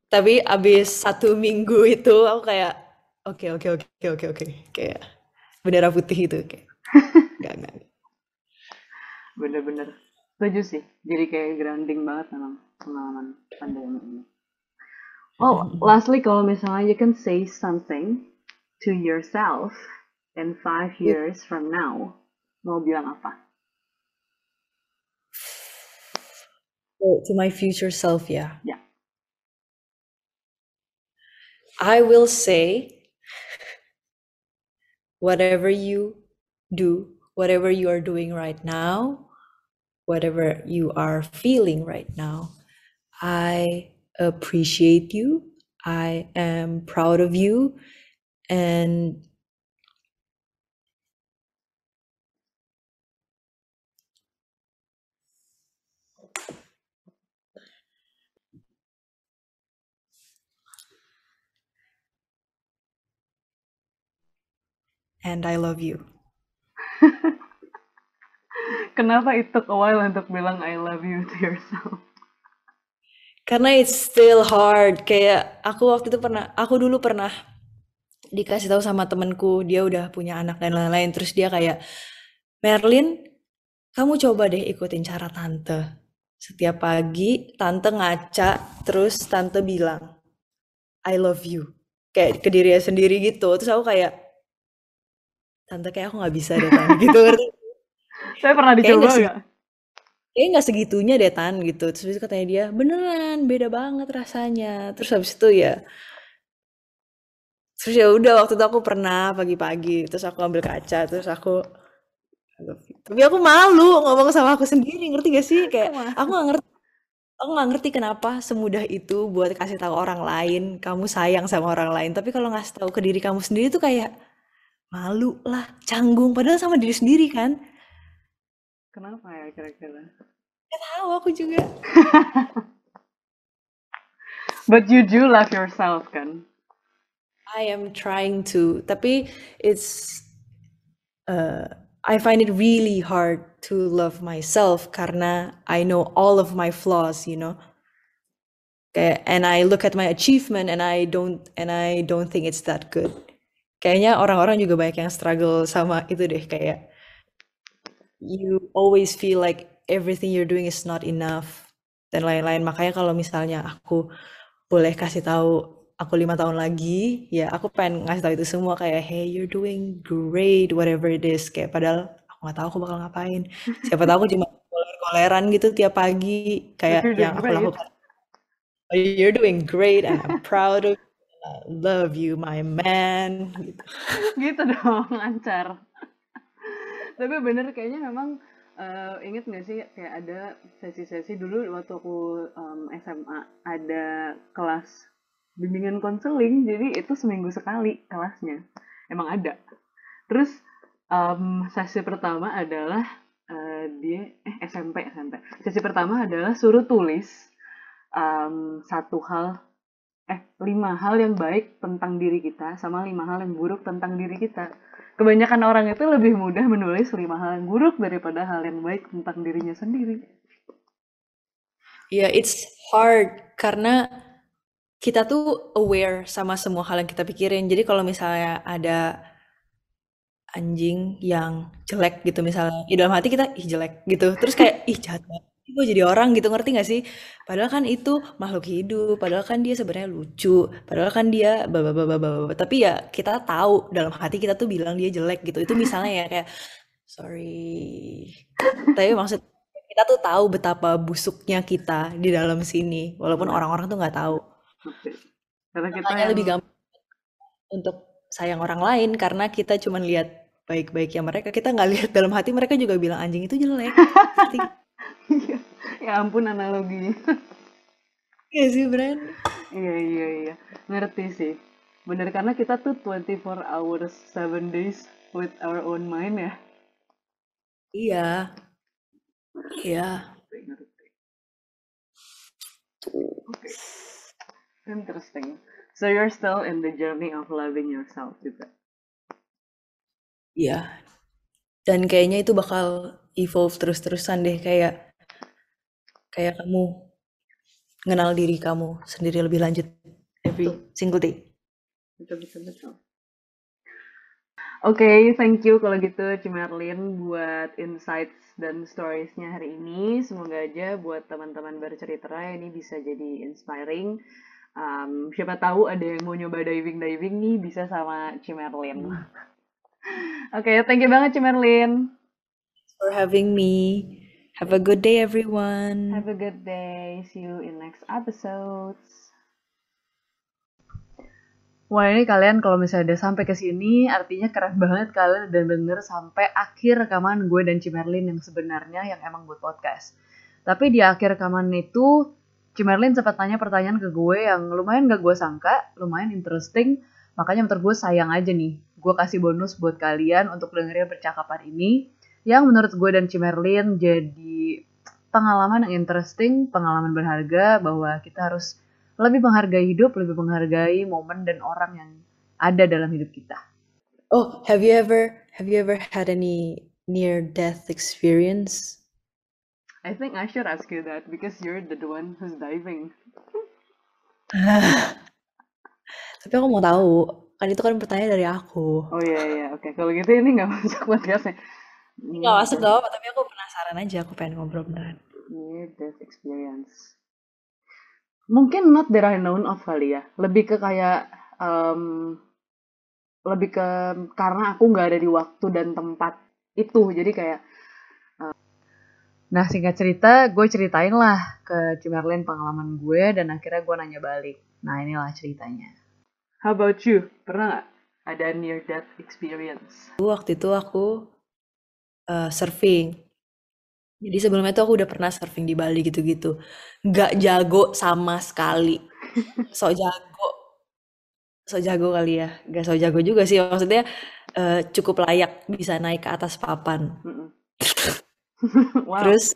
Tapi abis satu minggu itu aku kayak oke okay, oke okay, oke okay, oke oke kayak bendera putih itu kayak nggak nggak. Bener-bener setuju sih. Jadi kayak grounding banget memang pengalaman pandemi ini. Oh, lastly kalau misalnya you can say something to yourself in five years from now, mau bilang apa? Oh, to my future self, yeah. Yeah. I will say whatever you do, whatever you are doing right now, whatever you are feeling right now, I appreciate you. I am proud of you. And and I love you. Kenapa it took a while untuk bilang I love you to yourself? Karena it's still hard. Kayak aku waktu itu pernah, aku dulu pernah dikasih tahu sama temenku, dia udah punya anak dan lain-lain. Terus dia kayak, Merlin, kamu coba deh ikutin cara tante. Setiap pagi, tante ngaca, terus tante bilang, I love you. Kayak ke dirinya sendiri gitu. Terus aku kayak, tante kayak aku nggak bisa deh tan gitu ngerti? Saya pernah dicoba nggak? Kayak nggak segitunya deh tan gitu. Terus itu katanya dia beneran beda banget rasanya. Terus habis itu ya terus ya udah waktu itu aku pernah pagi-pagi terus aku ambil kaca terus aku tapi aku malu ngomong sama aku sendiri ngerti gak sih? Kayak aku nggak ngerti aku nggak ngerti kenapa semudah itu buat kasih tahu orang lain kamu sayang sama orang lain. Tapi kalau ngasih tahu ke diri kamu sendiri tuh kayak malu lah, canggung, padahal sama diri sendiri kan. Kenapa ya kira-kira? Gak tahu aku juga. But you do love yourself kan? I am trying to, tapi it's uh, I find it really hard to love myself karena I know all of my flaws, you know. and I look at my achievement and I don't and I don't think it's that good kayaknya orang-orang juga banyak yang struggle sama itu deh kayak you always feel like everything you're doing is not enough dan lain-lain. Makanya kalau misalnya aku boleh kasih tahu aku lima tahun lagi ya aku pengen ngasih tahu itu semua kayak hey you're doing great whatever it is. Kayak padahal aku nggak tahu aku bakal ngapain. Siapa tahu aku cuma koler-koleran gitu tiap pagi kayak yang aku lakukan. You're doing great and I'm proud of love you my man gitu. Gitu dong lancar. Tapi bener kayaknya memang uh, inget gak sih kayak ada sesi-sesi dulu waktu aku um, SMA ada kelas bimbingan konseling jadi itu seminggu sekali kelasnya. Emang ada. Terus um, sesi pertama adalah uh, dia eh SMP SMP sesi pertama adalah suruh tulis um, satu hal eh lima hal yang baik tentang diri kita sama lima hal yang buruk tentang diri kita. Kebanyakan orang itu lebih mudah menulis lima hal yang buruk daripada hal yang baik tentang dirinya sendiri. Ya yeah, it's hard karena kita tuh aware sama semua hal yang kita pikirin. Jadi kalau misalnya ada anjing yang jelek gitu misalnya di dalam hati kita ih jelek gitu. Terus kayak ih jahat banget gue jadi orang gitu ngerti gak sih? Padahal kan itu makhluk hidup padahal kan dia sebenarnya lucu padahal kan dia baba baba baba tapi ya kita tahu dalam hati kita tuh bilang dia jelek gitu. Itu misalnya ya kayak sorry. Tapi maksud kita tuh tahu betapa busuknya kita di dalam sini walaupun orang-orang tuh nggak tahu. Karena kita yang... lebih gampang untuk sayang orang lain karena kita cuma lihat baik-baiknya mereka. Kita nggak lihat dalam hati mereka juga bilang anjing itu jelek. Iya, ya ampun analoginya. Iya sih, Bran. iya, iya, iya. Ngerti sih. Bener karena kita tuh 24 hours, 7 days with our own mind ya. Iya. Iya. Ngerti, ngerti. Oke. Interesting. So you're still in the journey of loving yourself juga. Iya. Dan kayaknya itu bakal evolve terus-terusan deh kayak kayak kamu mengenal diri kamu sendiri lebih lanjut every single day. Betul, betul, betul. Oke, thank you kalau gitu Cimerlin buat insights dan storiesnya hari ini. Semoga aja buat teman-teman bercerita ini bisa jadi inspiring. Um, siapa tahu ada yang mau nyoba diving-diving nih bisa sama Cimerlin. Oke, thank you banget Cimerlin. For having me. Have a good day everyone. Have a good day. See you in next episodes. Wah ini kalian kalau misalnya udah sampai ke sini artinya keren banget kalian udah denger sampai akhir rekaman gue dan Cimerlin yang sebenarnya yang emang buat podcast. Tapi di akhir rekaman itu Cimerlin sempat tanya pertanyaan ke gue yang lumayan gak gue sangka, lumayan interesting. Makanya menurut gue sayang aja nih, gue kasih bonus buat kalian untuk dengerin percakapan ini yang menurut gue dan Cimerlin jadi pengalaman yang interesting, pengalaman berharga bahwa kita harus lebih menghargai hidup, lebih menghargai momen dan orang yang ada dalam hidup kita. Oh, have you ever have you ever had any near death experience? I think I should ask you that because you're the one who's diving. Tapi aku mau tahu, kan itu kan pertanyaan dari aku. Oh iya iya, oke. Kalau gitu ini nggak masuk podcastnya. Nggak masuk gak apa, tapi aku penasaran aja, aku pengen ngobrol beneran. Near death experience. Mungkin not that I known of kali ya. Lebih ke kayak um, lebih ke karena aku nggak ada di waktu dan tempat itu. Jadi kayak uh, Nah singkat cerita, gue ceritain lah ke Cimerlin pengalaman gue dan akhirnya gue nanya balik. Nah inilah ceritanya. How about you? Pernah nggak ada near death experience? Waktu itu aku uh, surfing. Jadi sebelumnya tuh aku udah pernah surfing di Bali gitu-gitu. Nggak jago sama sekali. So jago. So jago kali ya. Nggak so jago juga sih. Maksudnya uh, cukup layak bisa naik ke atas papan. wow. Terus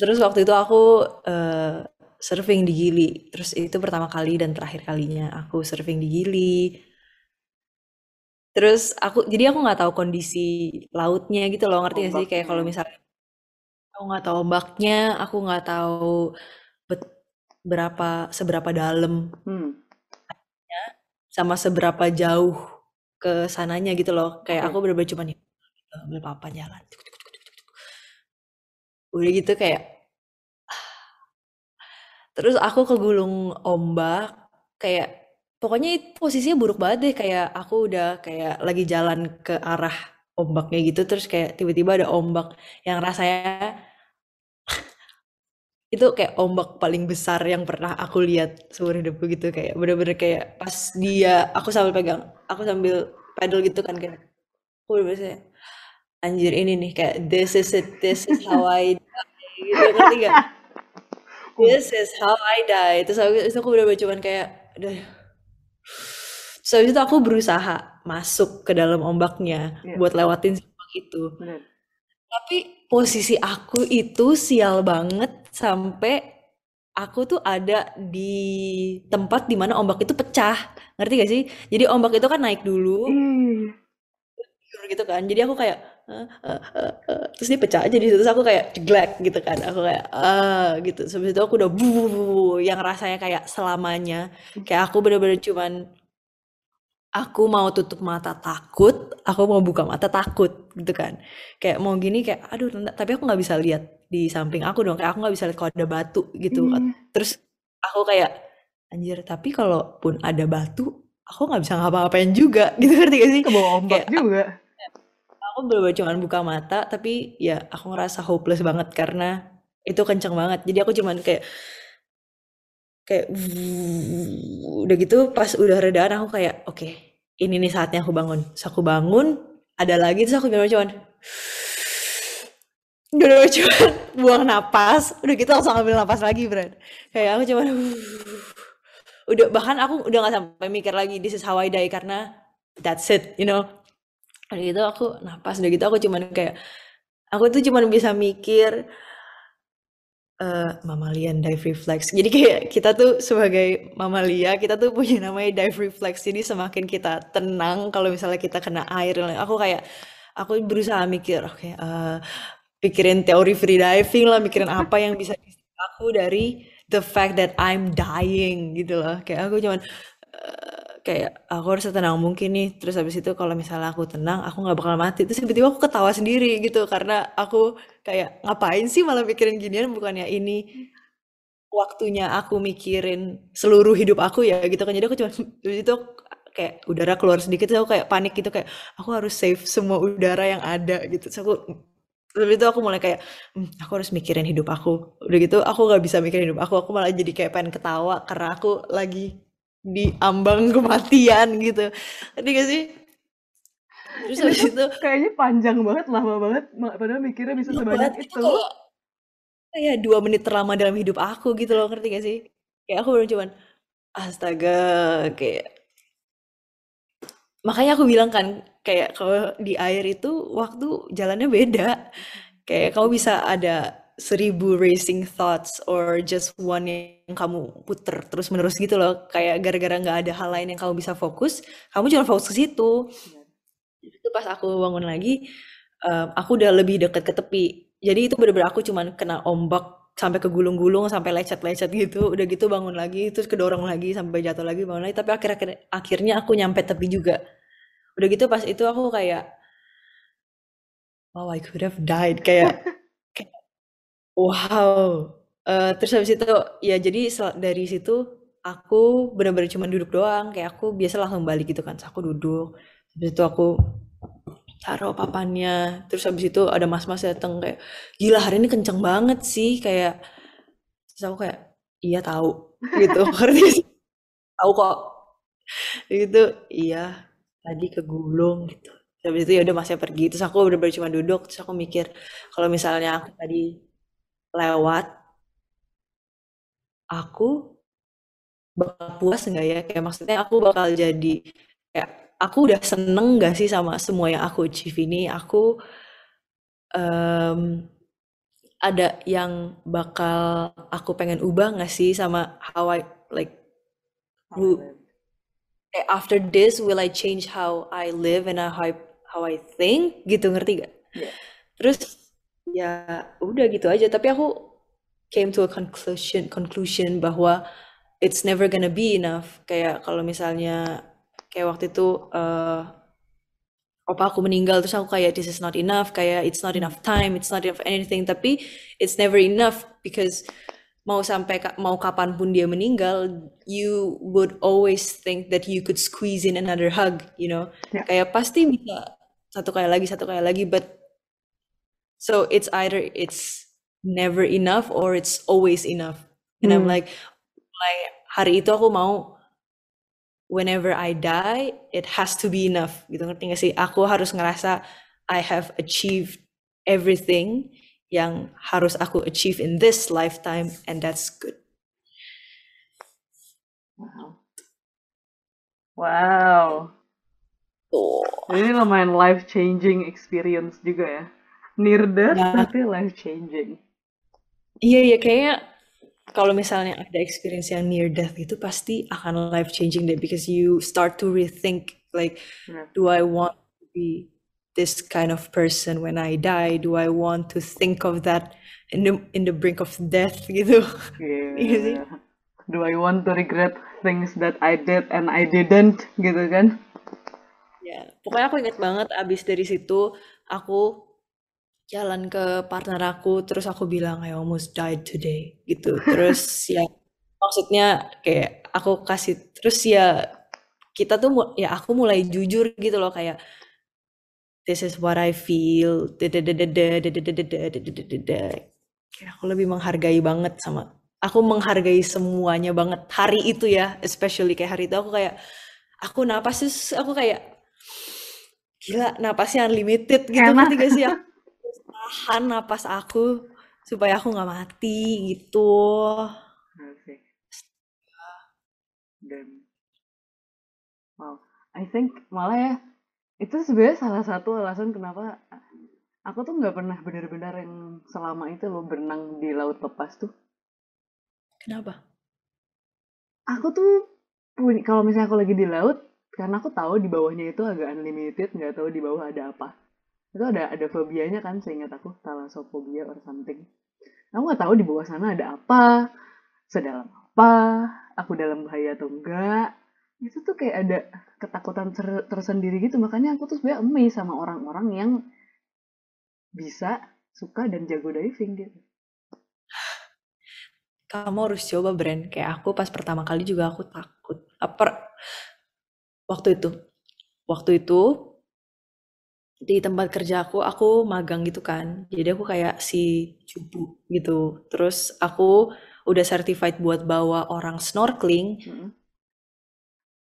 terus waktu itu aku uh, surfing di Gili. Terus itu pertama kali dan terakhir kalinya aku surfing di Gili. Terus aku jadi aku nggak tahu kondisi lautnya gitu loh, ngerti gak sih? Kayak kalau misalnya aku nggak tahu ombaknya, aku nggak tahu berapa seberapa dalam Hmm. sama seberapa jauh ke sananya gitu loh. Kayak Oke. aku bener-bener cuma nih ambil papan jalan. Udah gitu kayak terus aku kegulung ombak kayak pokoknya itu posisinya buruk banget deh kayak aku udah kayak lagi jalan ke arah ombaknya gitu terus kayak tiba-tiba ada ombak yang rasanya itu kayak ombak paling besar yang pernah aku lihat seumur hidupku gitu. Kayak bener-bener kayak pas dia aku sambil pegang aku sambil pedal gitu kan kayak aku kayak, anjir ini nih kayak this is it this is how I die gitu. Ngerti gak this is how I die. Terus aku, terus aku bener-bener cuman kayak udah Habis itu aku berusaha masuk ke dalam ombaknya Iya. buat lewatin ombak itu. Bener. Tapi posisi aku itu sial banget sampai aku tuh ada di tempat di mana ombak itu pecah. Ngerti gak sih? Jadi ombak itu kan naik dulu, tidur gitu kan. Jadi aku kayak "Eh, eh, eh, eh." terus dia pecah aja di situ. Terus aku kayak jeglek gitu kan. Aku kayak ah gitu. Habis itu aku udah bu yang rasanya kayak selamanya. Kayak aku bener-bener cuman aku mau tutup mata takut, aku mau buka mata takut gitu kan. Kayak mau gini kayak aduh tapi aku nggak bisa lihat di samping aku dong. Kayak aku nggak bisa lihat kalau ada batu gitu. Iya. Terus aku kayak anjir, tapi kalaupun ada batu, aku nggak bisa ngapa-ngapain juga gitu ngerti gak sih? ke bawah ombak Kayak juga. aku bener cuman buka mata tapi ya aku ngerasa hopeless banget karena itu kenceng banget jadi aku cuman kayak kayak udah gitu pas udah redaan aku kayak oke ini nih saatnya aku bangun. Terus aku bangun ada lagi terus aku bener cuman udah cuma buang napas. Udah gitu langsung ambil napas lagi Brad. Kayak aku cuma udah bahkan aku udah nggak sampai mikir lagi this is how I karena that's it you know. Udah gitu aku napas udah gitu aku cuman kayak aku tuh cuman bisa mikir uh, mammalian dive reflex jadi kayak kita tuh sebagai mamalia kita tuh punya namanya dive reflex jadi semakin kita tenang kalau misalnya kita kena air aku kayak aku berusaha mikir oke okay, uh, pikirin teori free diving lah, mikirin apa yang bisa aku dari the fact that I'm dying gitu loh. Kayak aku cuman uh, kayak aku harus tenang mungkin nih. Terus habis itu kalau misalnya aku tenang, aku nggak bakal mati. Terus tiba-tiba aku ketawa sendiri gitu karena aku kayak ngapain sih malah mikirin ginian bukannya ini waktunya aku mikirin seluruh hidup aku ya gitu kan. Jadi aku cuma itu kayak udara keluar sedikit aku kayak panik gitu kayak aku harus save semua udara yang ada gitu. So aku tapi itu aku mulai kayak hm, aku harus mikirin hidup aku udah gitu aku nggak bisa mikirin hidup aku aku malah jadi kayak pengen ketawa karena aku lagi di ambang kematian gitu. Ngerti gak sih? Terus habis itu kayaknya panjang banget lama banget padahal mikirnya bisa sebanyak itu. kayak, kayak dua menit terlama dalam hidup aku gitu loh ngerti gak sih? Kayak aku baru cuman astaga kayak makanya aku bilang kan kayak kalau di air itu waktu jalannya beda. Kayak kamu bisa ada seribu racing thoughts or just one yang kamu puter terus menerus gitu loh. Kayak gara-gara nggak ada hal lain yang kamu bisa fokus kamu cuma fokus ke situ. Itu pas aku bangun lagi um, aku udah lebih deket ke tepi. Jadi itu bener-bener aku cuman kena ombak sampai ke gulung-gulung sampai lecet-lecet gitu. Udah gitu bangun lagi terus kedorong lagi sampai jatuh lagi bangun lagi. Tapi akhir-akhir akhirnya aku nyampe tepi juga. Udah gitu pas itu aku kayak wow I could have died. Kayak wow. Uh, terus habis itu ya jadi dari situ aku benar-benar cuma duduk doang. Kayak aku biasa langsung balik gitu kan. Aku duduk. Habis itu aku taruh papannya. Terus habis itu ada mas-mas datang kayak gila hari ini kenceng banget sih. Kayak terus aku kayak iya tahu. Gitu. Ngerti tahu kok. Gitu. Iya. Tadi kegulung gitu. Habis itu ya udah masih pergi. Terus aku udah cuma duduk. Terus aku mikir kalau misalnya aku tadi lewat aku bakal puas nggak ya kayak maksudnya aku bakal jadi kayak aku udah seneng gak sih sama semua yang aku achieve ini aku um, ada yang bakal aku pengen ubah gak sih sama how I like who, eh, after this will I change how I live and how I, how I think gitu ngerti gak? Yeah. Terus ya udah gitu aja. Tapi aku came to a conclusion conclusion bahwa it's never gonna be enough. Kayak kalau misalnya kayak waktu itu uh, opa aku meninggal terus aku kayak this is not enough. Kayak it's not enough time it's not enough anything. Tapi it's never enough because mau sampai mau kapan pun dia meninggal you would always think that you could squeeze in another hug you know? Yeah. kayak pasti bisa satu kali lagi satu kali lagi but so it's either it's never enough or it's always enough and hmm. I'm like like hari itu aku mau whenever I die, it has to be enough. Gitu ngerti gak sih? Aku harus ngerasa I have achieved everything yang harus aku achieve in this lifetime and that's good. Wow. Wow. Oh. Ini lumayan life changing experience juga ya. Near death nah. tapi life changing. Iya iya kayaknya kalau misalnya ada experience yang near death itu pasti akan life changing deh because you start to rethink like yeah. do I want to be this kind of person when I die do I want to think of that in the in the brink of death gitu yeah. do I want to regret things that I did and I didn't gitu kan ya yeah. pokoknya aku ingat banget abis dari situ aku jalan ke partner aku terus aku bilang I almost died today gitu terus ya maksudnya kayak aku kasih terus ya kita tuh ya aku mulai jujur gitu loh kayak this is what I feel aku lebih menghargai banget sama aku menghargai semuanya banget hari itu ya especially kayak hari itu aku kayak aku napas terus aku kayak gila napasnya unlimited gitu nanti gak sih aku tahan napas aku supaya aku nggak mati gitu. Asik. Dan wow, I think malah ya itu sebenarnya salah satu alasan kenapa aku tuh nggak pernah benar-benar yang selama itu loh berenang di laut lepas tuh. Kenapa? Aku tuh kalau misalnya aku lagi di laut karena aku tahu di bawahnya itu agak unlimited nggak tahu di bawah ada apa itu ada ada fobianya kan seingat aku thalassofobia or something. Aku nggak tahu di bawah sana ada apa sedalam apa aku dalam bahaya atau enggak itu tuh kayak ada ketakutan ter tersendiri gitu. Makanya aku tuh sebenarnya amazed sama orang-orang yang bisa suka dan jago diving gitu. Kamu harus coba brand kayak aku pas pertama kali juga aku takut. Apa waktu itu waktu itu di tempat kerja aku aku magang gitu kan. Jadi aku kayak si cupu gitu. Terus aku udah certified buat bawa orang snorkeling. Hmm.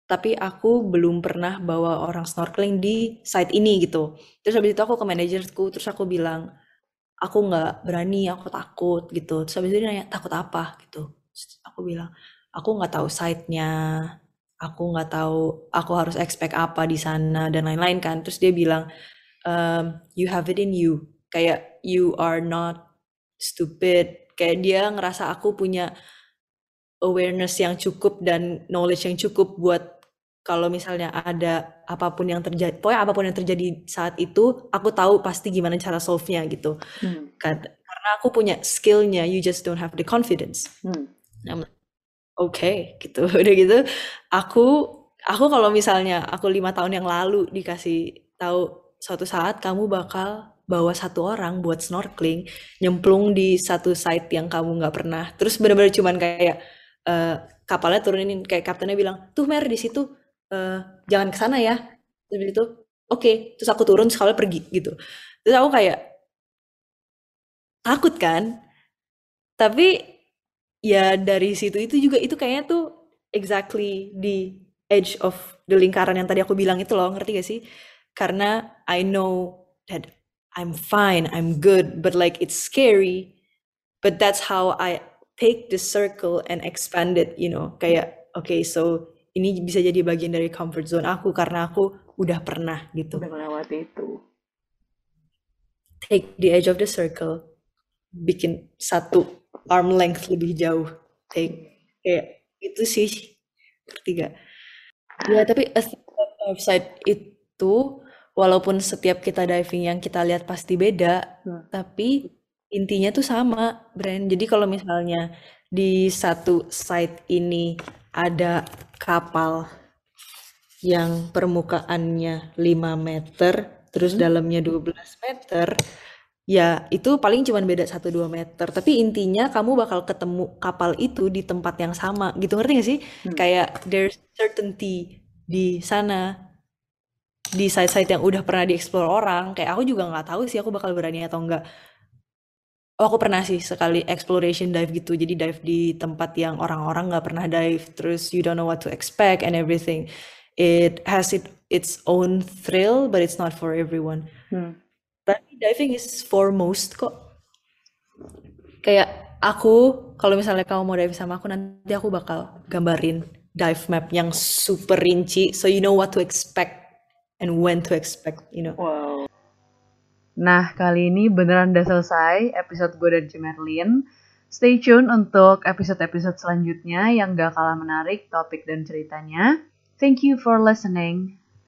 tapi aku belum pernah bawa orang snorkeling di site ini gitu. Terus habis itu aku ke manajerku terus aku bilang aku nggak berani aku takut gitu. Terus habis itu dia nanya takut apa? gitu. Terus aku bilang aku nggak tahu site-nya. Aku nggak tahu aku harus expect apa di sana dan lain-lain kan. Terus dia bilang um, you have it in you kayak you are not stupid kayak dia ngerasa aku punya awareness yang cukup dan knowledge yang cukup buat kalau misalnya ada apa pun yang terjadi, pokoknya apa pun yang terjadi saat itu, aku tahu pasti gimana cara solve-nya gitu. Hmm. Karena aku punya skill-nya, you just don't have the confidence. Hmm. Oke, okay, gitu. Udah gitu, aku aku kalau misalnya aku lima tahun yang lalu dikasih tahu suatu saat kamu bakal bawa satu orang buat snorkeling nyemplung di satu site yang kamu nggak pernah. Terus benar-benar cuman kayak uh, kapalnya turunin kayak kaptennya bilang tuh mer di situ uh, jangan ke sana ya. Terus itu oke. Okay. terus aku turun sekali pergi gitu. Terus aku kayak takut kan? Tapi ya dari situ itu juga itu kayaknya tuh exactly di edge of the lingkaran yang tadi aku bilang itu loh ngerti gak sih karena I know that I'm fine, I'm good, but like it's scary. But that's how I take the circle and expand it, you know. Kayak oke, okay, so ini bisa jadi bagian dari comfort zone aku karena aku udah pernah gitu. Udah melewati itu. Take the edge of the circle, bikin satu arm length lebih jauh. Take kayak itu sih ketiga. Ya tapi itu itu walaupun setiap kita diving yang kita lihat pasti beda, hmm. tapi intinya tuh sama, brand. Jadi kalau misalnya di satu site ini ada kapal yang permukaannya 5 meter, terus hmm. dalamnya 12 meter, ya itu paling cuma beda 1-2 meter. Tapi intinya kamu bakal ketemu kapal itu di tempat yang sama, gitu ngerti gak sih? Hmm. Kayak there's certainty di sana di site-site yang udah pernah dieksplor orang kayak aku juga nggak tahu sih aku bakal berani atau enggak oh aku pernah sih sekali exploration dive gitu. Jadi dive di tempat yang orang-orang nggak pernah dive terus you don't know what to expect and everything. It has it its own thrill but it's not for everyone. Hmm. tapi diving is for most kok. Kayak aku kalau misalnya kamu mau dive sama aku nanti aku bakal gambarin dive map yang super rinci so you know what to expect and when to expect, you know. Wow. Nah, kali ini beneran udah selesai episode gue dan Cimerlin. Stay tune untuk episode-episode selanjutnya yang gak kalah menarik topik dan ceritanya. Thank you for listening.